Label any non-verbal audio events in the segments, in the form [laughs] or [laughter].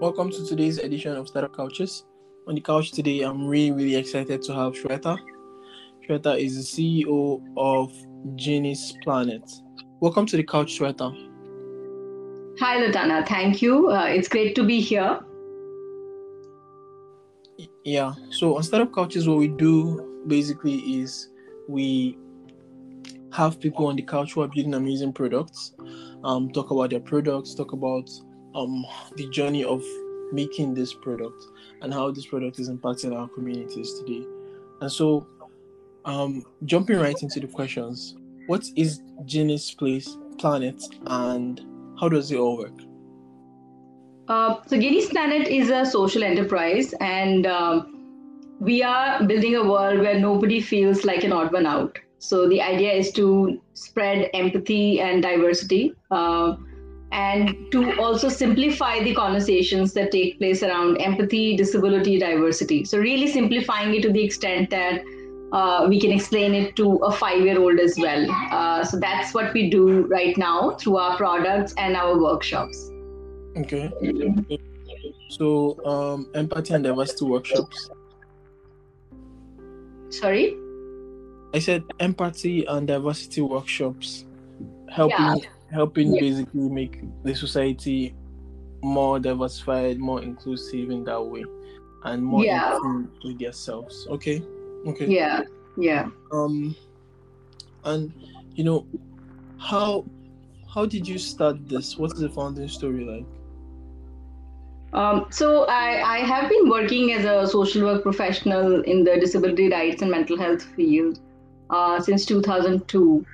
Welcome to today's edition of Startup Couches. On the couch today, I'm really, really excited to have Shweta. Shweta is the CEO of Ginny's Planet. Welcome to the couch, Shweta. Hi, Latana. Thank you. Uh, it's great to be here. Yeah. So on Startup Couches, what we do basically is we have people on the couch who are building amazing products, um, talk about their products, talk about um, the journey of making this product and how this product is impacting our communities today. And so, um, jumping right into the questions, what is Ginny's Place Planet and how does it all work? Uh, so, Ginny's Planet is a social enterprise, and um, we are building a world where nobody feels like an odd one out. So the idea is to spread empathy and diversity, uh, and to also simplify the conversations that take place around empathy, disability, diversity. So really simplifying it to the extent that uh, we can explain it to a five-year-old as well. Uh, so that's what we do right now through our products and our workshops. Okay. So um, empathy and diversity workshops. Sorry. I said empathy and diversity workshops, helping yeah. Helping yeah. basically make the society more diversified, more inclusive in that way, and more yeah. with themselves. Okay, okay. Yeah, yeah. Um, and you know, how how did you start this? What is the founding story like? Um, so I, I have been working as a social work professional in the disability rights and mental health field uh, since 2002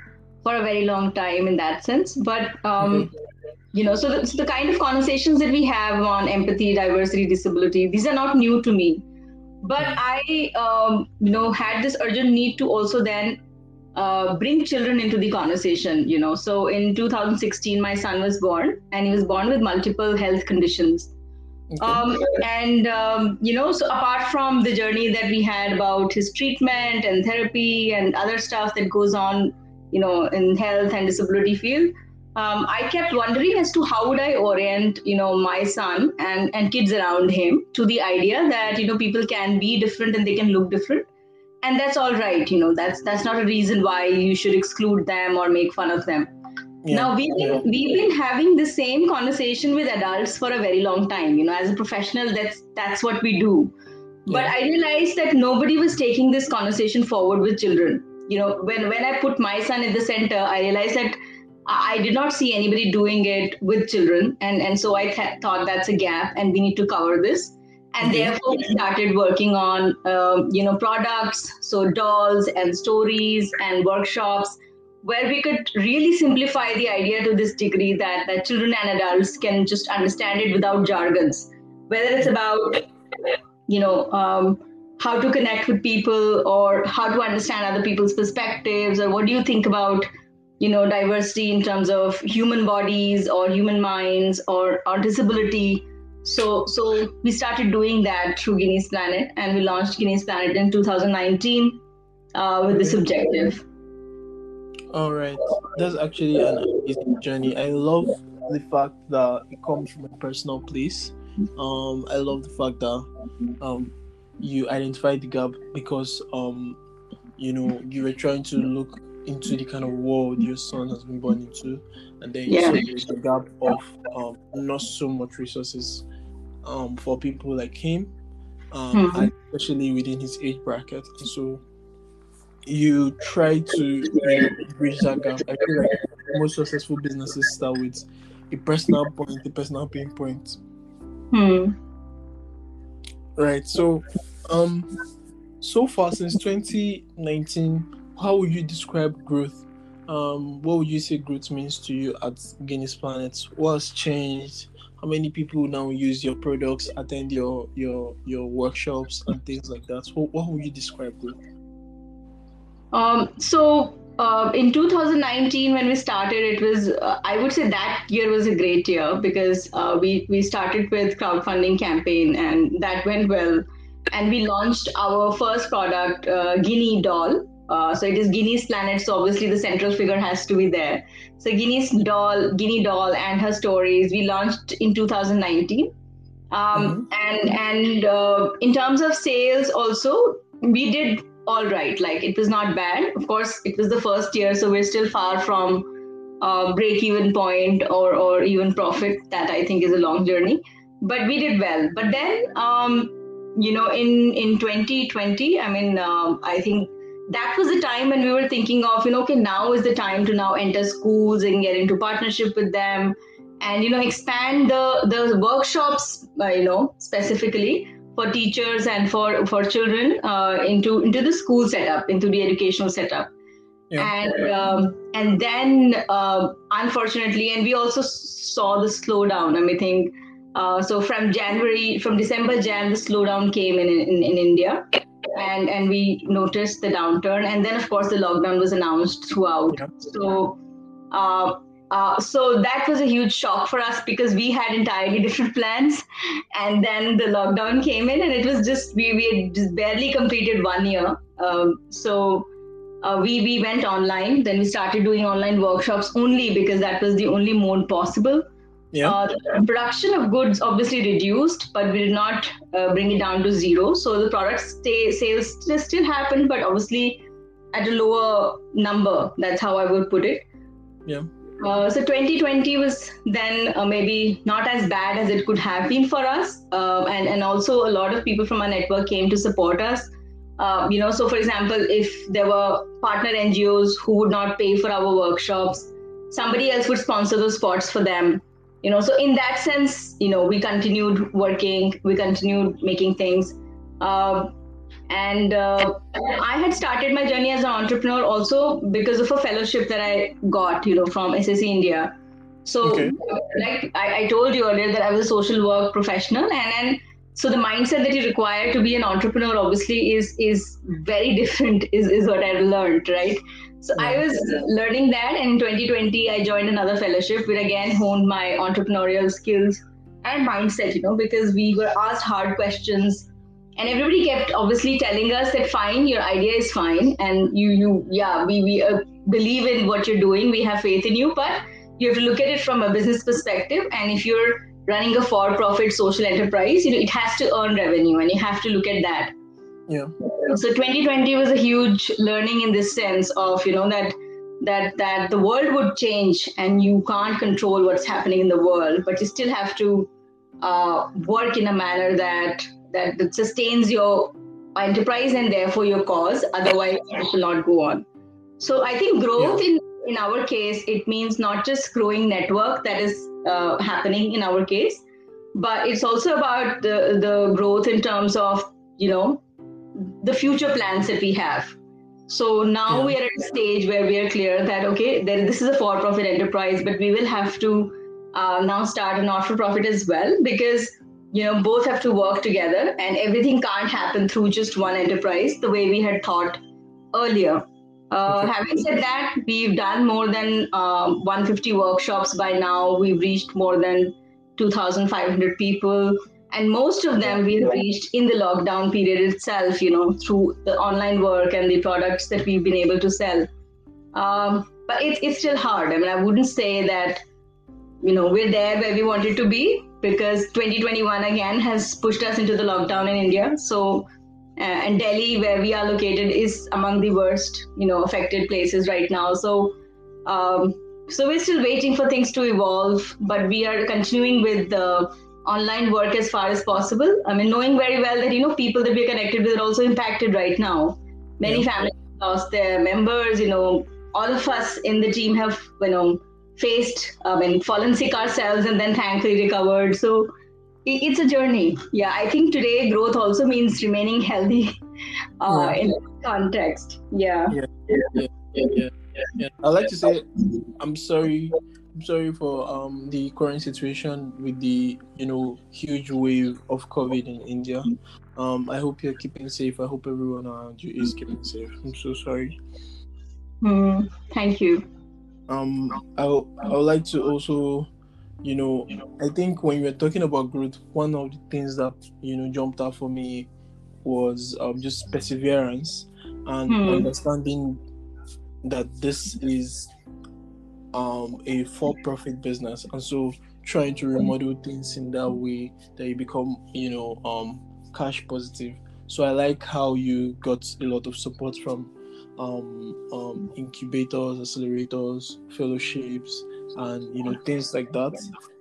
for a very long time in that sense. But um, you know, so the, so the kind of conversations that we have on empathy, diversity, disability, these are not new to me. But I, um, you know, had this urgent need to also then uh, bring children into the conversation. You know, so in 2016, my son was born, and he was born with multiple health conditions. Okay. Um, and um, you know, so apart from the journey that we had about his treatment and therapy and other stuff that goes on, you know, in health and disability field, um, I kept wondering as to how would I orient, you know, my son and and kids around him to the idea that you know people can be different and they can look different, and that's all right. You know, that's that's not a reason why you should exclude them or make fun of them. Yeah. Now we've been, we've been having the same conversation with adults for a very long time. You know, as a professional, that's that's what we do. But yeah. I realized that nobody was taking this conversation forward with children. You know, when when I put my son in the center, I realized that I did not see anybody doing it with children, and and so I th- thought that's a gap, and we need to cover this. And therefore, we started working on uh, you know products, so dolls and stories and workshops where we could really simplify the idea to this degree that, that children and adults can just understand it without jargons. Whether it's about you know um, how to connect with people or how to understand other people's perspectives or what do you think about you know diversity in terms of human bodies or human minds or, or disability so so we started doing that through Ginny's Planet and we launched Ginny's Planet in 2019 uh, with this objective all right, that's actually an amazing journey. I love the fact that it comes from a personal place. Um, I love the fact that um, you identified the gap because um, you know you were trying to look into the kind of world your son has been born into, and then you yeah. saw there's the gap of um, not so much resources um, for people like him, um, mm-hmm. especially within his age bracket. And so you try to know, bridge that gap. I feel like most successful businesses start with a personal point, a personal pain point. Hmm. Right. So, um, so far since 2019, how would you describe growth? Um, what would you say growth means to you at Ginny's Planet? What's changed? How many people now use your products, attend your your your workshops and things like that? What, what would you describe growth? Um, so uh, in 2019, when we started, it was uh, I would say that year was a great year because uh, we we started with crowdfunding campaign and that went well, and we launched our first product, uh, Ginny Doll. Uh, so it is Ginny's planet, so obviously the central figure has to be there. So Ginny's doll, Ginny doll, and her stories we launched in 2019 Um, mm-hmm. And and uh, in terms of sales, also we did all right. Like it was not bad. Of course, it was the first year, so we're still far from uh, break even point or or even profit. That I think is a long journey, but we did well. But then, um, you know, in in 2020, I mean, um, I think that was the time when we were thinking of, you know, okay, now is the time to now enter schools and get into partnership with them, and you know, expand the the workshops, uh, you know, specifically for teachers and for for children uh, into into the school setup, into the educational setup. Yeah. And um, and then uh, unfortunately, and we also saw the slowdown. I mean, think uh, so. From January, from December, Jan, the slowdown came in in, in India, and and we noticed the downturn. And then, of course, the lockdown was announced throughout. Yeah. So. Uh, uh, so that was a huge shock for us because we had entirely [laughs] different plans, and then the lockdown came in, and it was just we we had just barely completed one year. Um, so uh, we we went online. Then we started doing online workshops only because that was the only mode possible. Yeah. Uh, production of goods obviously reduced, but we did not uh, bring it down to zero. So the product stay, sales still, still happened, but obviously at a lower number. That's how I would put it. Yeah. Uh, so 2020 was then uh, maybe not as bad as it could have been for us, uh, and and also a lot of people from our network came to support us. Uh, you know, so for example, if there were partner NGOs who would not pay for our workshops, somebody else would sponsor those spots for them. You know, so in that sense, you know, we continued working, we continued making things. Uh, and uh, I had started my journey as an entrepreneur also because of a fellowship that I got, you know, from SSE India. So, okay. like I, I, told you earlier, that I was a social work professional, and then so the mindset that you require to be an entrepreneur obviously is is very [laughs] different is, is what i've learned right so i was learning that and in 2020 i joined another fellowship where again honed my entrepreneurial skills and mindset you know because we were asked hard questions and everybody kept obviously telling us that fine your idea is fine and you you yeah we we uh, believe in what you're doing we have faith in you but you have to look at it from a business perspective and if you're running a for-profit social enterprise you know it has to earn revenue and you have to look at that yeah. So 2020 was a huge learning in this sense of you know that that that the world would change and you can't control what's happening in the world but you still have to uh, work in a manner that, that that sustains your enterprise and therefore your cause. Otherwise it will not go on. So i think growth yeah. in in our case it means not just growing network that is uh, happening in our case but it's also about the, the growth in terms of you know the future plans that we have so now yeah. we are at a stage where we are clear that okay there, this is a for-profit enterprise but we will have to uh, now start a not-for-profit as well because you know both have to work together and everything can't happen through just one enterprise the way we had thought earlier uh, having said that, we've done more than uh, 150 workshops by now. We've reached more than 2,500 people, and most of them we've reached in the lockdown period itself. You know, through the online work and the products that we've been able to sell. Um, but it's it's still hard. I mean, I wouldn't say that you know we're there where we wanted to be because 2021 again has pushed us into the lockdown in India. So uh, and Delhi, where we are located, is among the worst, you know, affected places right now. So, um, so we're still waiting for things to evolve, but we are continuing with the online work as far as possible. I mean, knowing very well that you know people that we're connected with are also impacted right now. Many yeah. families lost their members. You know, all of us in the team have you know faced, I mean, fallen sick ourselves, and then thankfully recovered. So it's a journey yeah i think today growth also means remaining healthy [laughs] uh, yeah. in context yeah. Yeah, yeah, yeah, i like to say i'm sorry sorry for um the current situation with the you know huge wave of covid in india. Um i hope you're keeping safe. I hope everyone around you is keeping safe. I'm so sorry. Mm, thank you. Um i i would like to also you know, I think when we were talking about growth, one of the things that you know jumped out for me was um, just perseverance and hmm. understanding that this is um, a for-profit business, and so trying to remodel things in that way that you become, you know, um, cash positive. So I like how you got a lot of support from um, um, incubators, accelerators, fellowships, and you know things like that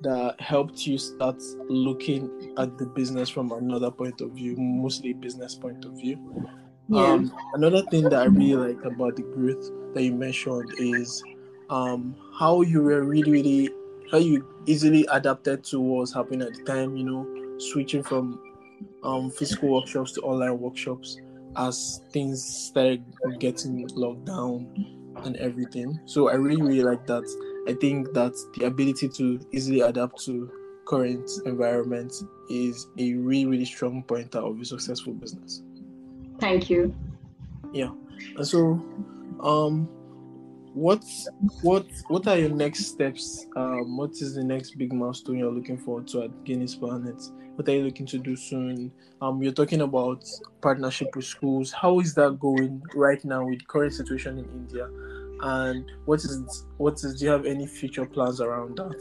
that helped you start looking at the business from another point of view, mostly business point of view. Yeah. Um, another thing that I really like about the growth that you mentioned is um, how you were really, really, how you easily adapted to what was happening at the time. You know, switching from um, physical workshops to online workshops as things started getting locked down and everything. So I really, really like that. I think that the ability to easily adapt to current environment is a really, really strong pointer of a successful business. Thank you. Yeah. And so um what what what are your next steps? Um what is the next big milestone you're looking forward to at Ginny's Planet? What are you looking to do soon? Um, you're talking about partnership with schools. How is that going right now with current situation in India? And what is what is? Do you have any future plans around that?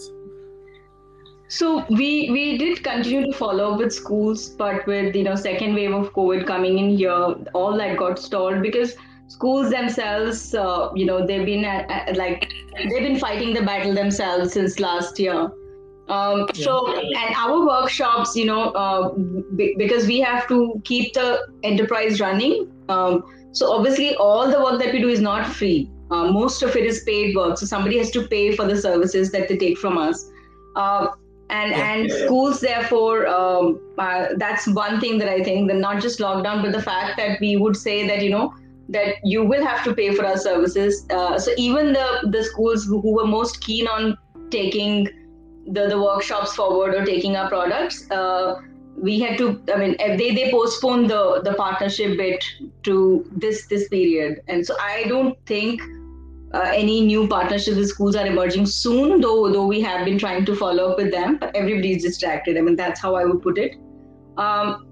So we we did continue to follow up with schools, but with you know second wave of COVID coming in here, all that got stalled because schools themselves, uh, you know, they've been uh, uh, like they've been fighting the battle themselves since last year. Um, yeah. So, and our workshops, you know, uh, b- because we have to keep the enterprise running. Um, so, obviously, all the work that we do is not free. Uh, most of it is paid work. So, somebody has to pay for the services that they take from us. Uh, and yeah. and schools, therefore, um, uh, that's one thing that I think that not just lockdown, but the fact that we would say that, you know, that you will have to pay for our services. Uh, so, even the, the schools who, were most keen on taking the, the workshops forward or taking our products, uh, we had to. I mean, they they postponed the the partnership bit to this this period, and so I don't think uh, any new partnerships with schools are emerging soon. Though though we have been trying to follow up with them, but everybody's distracted. I mean, that's how I would put it. Um.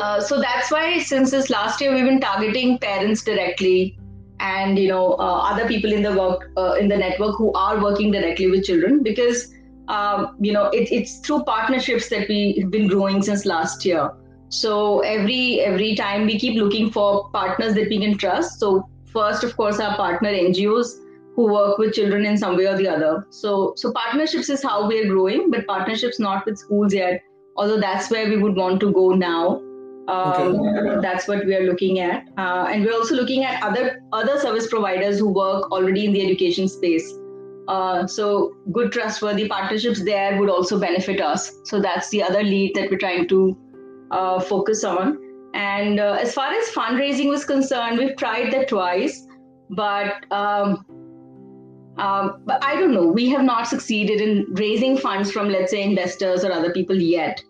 Uh, so that's why since this last year we've been targeting parents directly and you know uh, other people in the work uh, in the network who are working directly with children because um, you know, it, it's through partnerships that we have been growing since last year. So every every time we keep looking for partners that we can trust. So first, of course, our partner NGOs who work with children in some way or the other. So so partnerships is how we are growing, but partnerships not with schools yet. Although that's where we would want to go now. Um, okay. That's what we are looking at, uh, and we're also looking at other other service providers who work already in the education space. Uh, so good trustworthy partnerships there would also benefit us. So that's the other lead that we're trying to uh, focus on. And uh, as far as fundraising was concerned, we've tried that twice, but um, um, but I don't know. We have not succeeded in raising funds from, let's say, investors or other people yet.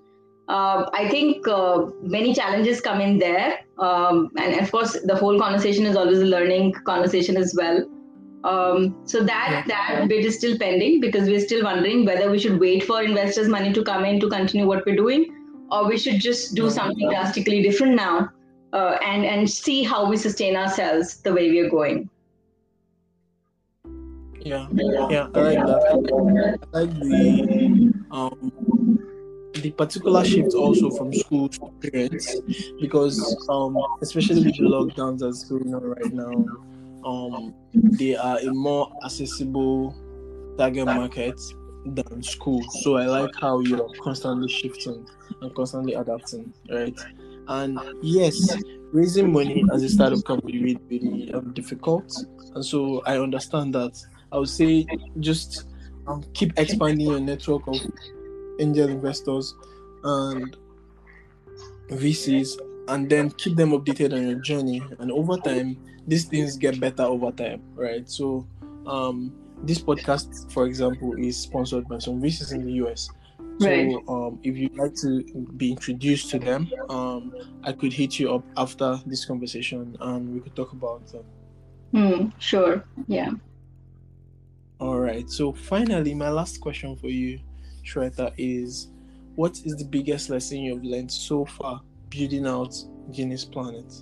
Uh, I think uh, many challenges come in there. Um, and of course, the whole conversation is always a learning conversation as well. Um, so that that bit is still pending because we're still wondering whether we should wait for investors' money to come in to continue what we're doing, or we should just do something drastically different now uh, and and see how we sustain ourselves the way we are going. Yeah, yeah, I like that. I like the um the particular shift also from school to parents because um especially with the lockdowns that's going on right now um, they are a more accessible target market than school. So I like how you're constantly shifting and constantly adapting, right? And yes, raising money as a startup can be really, really um, difficult. And so I understand that. I would say just um, keep expanding your network of angel investors and VCs, and then keep them updated on your journey. And over time, these things get better over time, right? So, um, this podcast, for example, is sponsored by some VCs in the US. So, right. um, if you'd like to be introduced to them, um, I could hit you up after this conversation and we could talk about them. Hmm, sure. Yeah. All right. So, finally, my last question for you, Shweta, is what is the biggest lesson you've learned so far building out Ginny's Planet?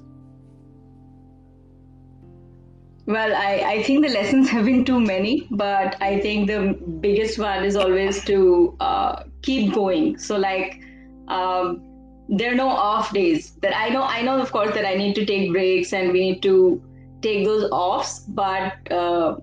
Well, I, I think the lessons [laughs] have been too many, but I think the biggest one is always to uh, keep going. So, like, um, there are no off days that I know. I know, of course, that I need to take breaks and we need to take those offs, but uh,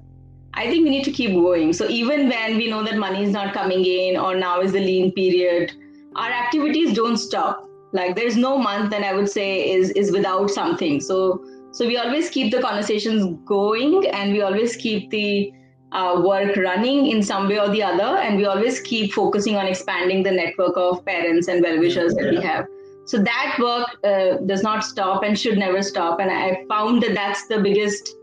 I think we need to keep going. So, even when we know that money is not coming in or now is the lean period, our activities don't stop. Like, there's no month that I would say is is without something. So, so we always keep the conversations going and we always keep the uh, work running in some way or the other. And we always keep focusing on expanding the network of parents and well wishers that we have. So that work uh, does not stop and should never stop. And I found that that's the biggest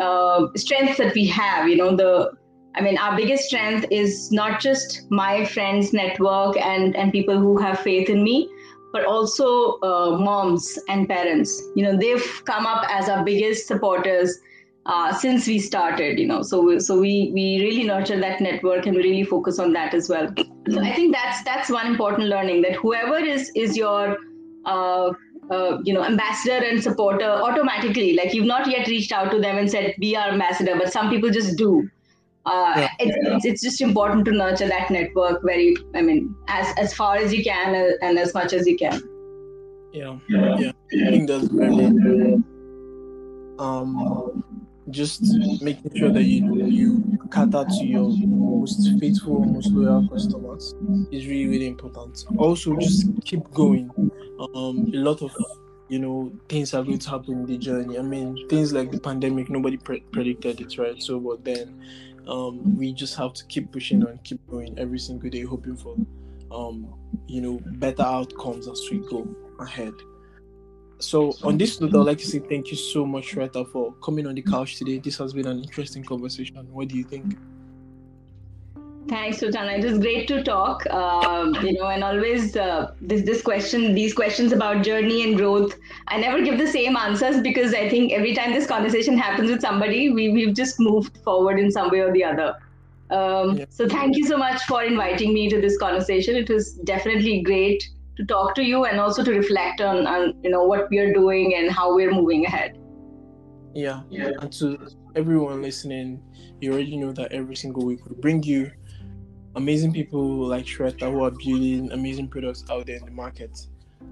uh, strength that we have. You know, the I mean, our biggest strength is not just my friends' network and and people who have faith in me, but also uh, moms and parents. You know, they've come up as our biggest supporters uh, since we started. You know, so we, so we we really nurture that network and we really focus on that as well. So I think that's that's one important learning that whoever is is your uh, uh, you know ambassador and supporter automatically. Like you've not yet reached out to them and said be our ambassador but some people just do. Uh, yeah. it's, it's just important to nurture that network very i mean as as far as you can uh, and as much as you can. Yeah. Yeah. I think that's really um just making sure that you you cater to your most faithful most loyal customers is really really important. Also just keep going um a lot of you know things are going to happen in the journey i mean things like the pandemic nobody pre- predicted it right so but then um, we just have to keep pushing on, keep going every single day, hoping for, um, you know, better outcomes as we go ahead. So, on this note, I'd like to say thank you so much, Shweta, for coming on the couch today. This has been an interesting conversation. What do you think? Thanks, Sultana. It was great to talk. Um, you know, and always uh, this this question, these questions about journey and growth. I never give the same answers because I think every time this conversation happens with somebody, we we've just moved forward in some way or the other. Um, yeah. So thank you so much for inviting me to this conversation. It was definitely great to talk to you and also to reflect on, on you know what we are doing and how we're moving ahead. Yeah, yeah. And to everyone listening, you already know that every single week we bring you amazing people like Shweta who are building amazing products out there in the market.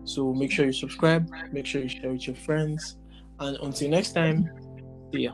So make sure you subscribe, make sure you share with your friends, and until next time, see ya.